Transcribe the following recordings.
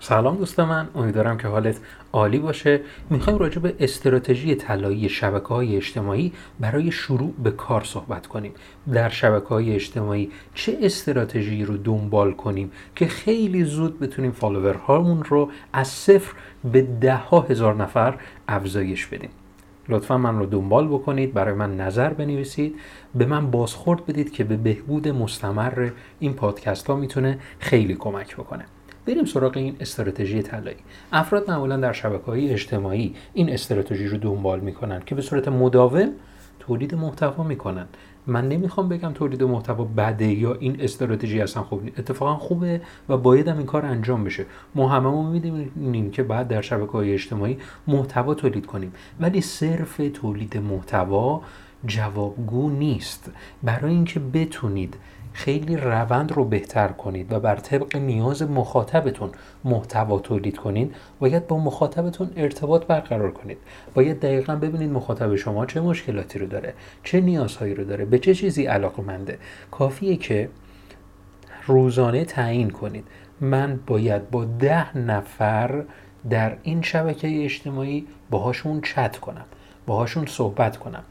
سلام دوست من امیدوارم که حالت عالی باشه. می‌خوایم راجع به استراتژی طلایی شبکه های اجتماعی برای شروع به کار صحبت کنیم. در شبکه های اجتماعی چه استراتژی رو دنبال کنیم که خیلی زود بتونیم هامون رو از صفر به ده هزار نفر افزایش بدیم. لطفا من رو دنبال بکنید برای من نظر بنویسید. به من بازخورد بدید که به بهبود مستمر این پادکست ها می‌تونه خیلی کمک بکنه. بریم سراغ این استراتژی طلایی. افراد معمولا در شبکه های اجتماعی این استراتژی رو دنبال می‌کنن که به صورت مداوم تولید محتوا می‌کنن. من نمی‌خوام بگم تولید محتوا بده یا این استراتژی اصلا خوب نیست. اتفاقا خوبه و باید هم این کار انجام بشه. ما هممون می‌دونیم که بعد در شبکه های اجتماعی محتوا تولید کنیم. ولی صرف تولید محتوا جوابگو نیست. برای اینکه بتونید خیلی روند رو بهتر کنید و بر طبق نیاز مخاطبتون محتوا تولید کنید باید با مخاطبتون ارتباط برقرار کنید. باید دقیقا ببینید مخاطب شما چه مشکلاتی رو داره چه نیازهایی رو داره به چه چیزی منده کافیه که روزانه تعیین کنید. من باید با ده نفر در این شبکه اجتماعی باهاشون چت کنم باهاشون صحبت کنم.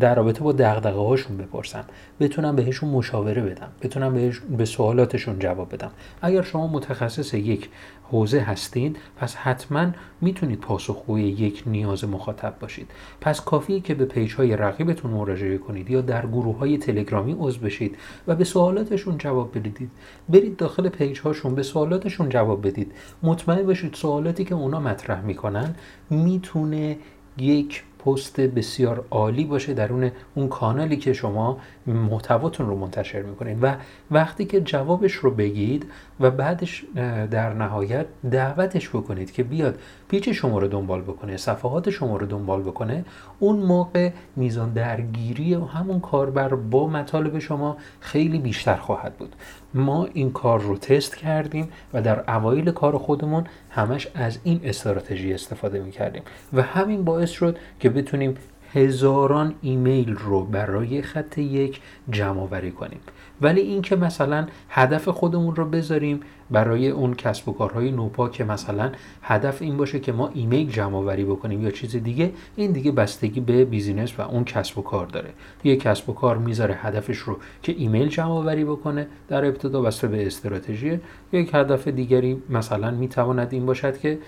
در رابطه با دغدغه هاشون بپرسم بتونم بهشون مشاوره بدم. بتونم بهش به سوالاتشون جواب بدم. اگر شما متخصص یک حوزه هستید پس حتما می‌تونید پاسخگوی یک نیاز مخاطب باشید. پس کافیه که به page های رقیبتون مراجعه کنید یا در گروه های تلگرامی عضو بشید و به سوالاتشون جواب بدید. برید داخل page هاشون به سوالاتشون جواب بدید. مطمئن بشید سوالاتی که اونا مطرح می‌کنن می‌تونه یک پست بسیار عالی باشه درون اون کانالی که شما محتواتون رو منتشر می‌کنید و وقتی که جوابش رو بگید و بعدش در نهایت دعوتش بکنید که بیاد پیچ شما رو دنبال بکنه صفحات شما رو دنبال بکنه اون موقع میزان درگیری و همون کاربر با مطالب شما خیلی بیشتر خواهد بود. ما این کار رو تست کردیم و در اوایل کار خودمون همش از این استراتژی استفاده می کردیم و همین باعث شد که بتونیم هزاران ایمیل رو برای خط یک جمع آوری کنیم. ولی اینکه مثلا هدف خودمون رو بذاریم برای اون کسب و کارهای نوپا که مثلا هدف این باشه که ما ایمیل جمع آوری بکنیم یا چیز دیگه این دیگه بستگی به business و اون کسب و کار داره. یه کسب و کار می‌ذاره هدفش رو که ایمیل جمع آوری بکنه در ابتدا بسته به استراتژی. یک هدف دیگری مثلا می‌تواند این باشد که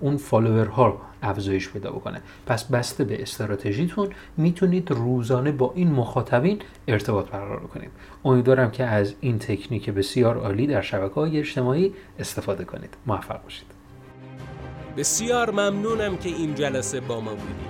اون فالوور ها افزایش پیدا بکنه. پس بسته به استراتژیتون می‌تونید روزانه با این مخاطبین ارتباط برقرار کنید. امیدوارم که از این تکنیک بسیار عالی در شبکه های اجتماعی استفاده کنید. موفق باشید. بسیار ممنونم که این جلسه با ما بودید.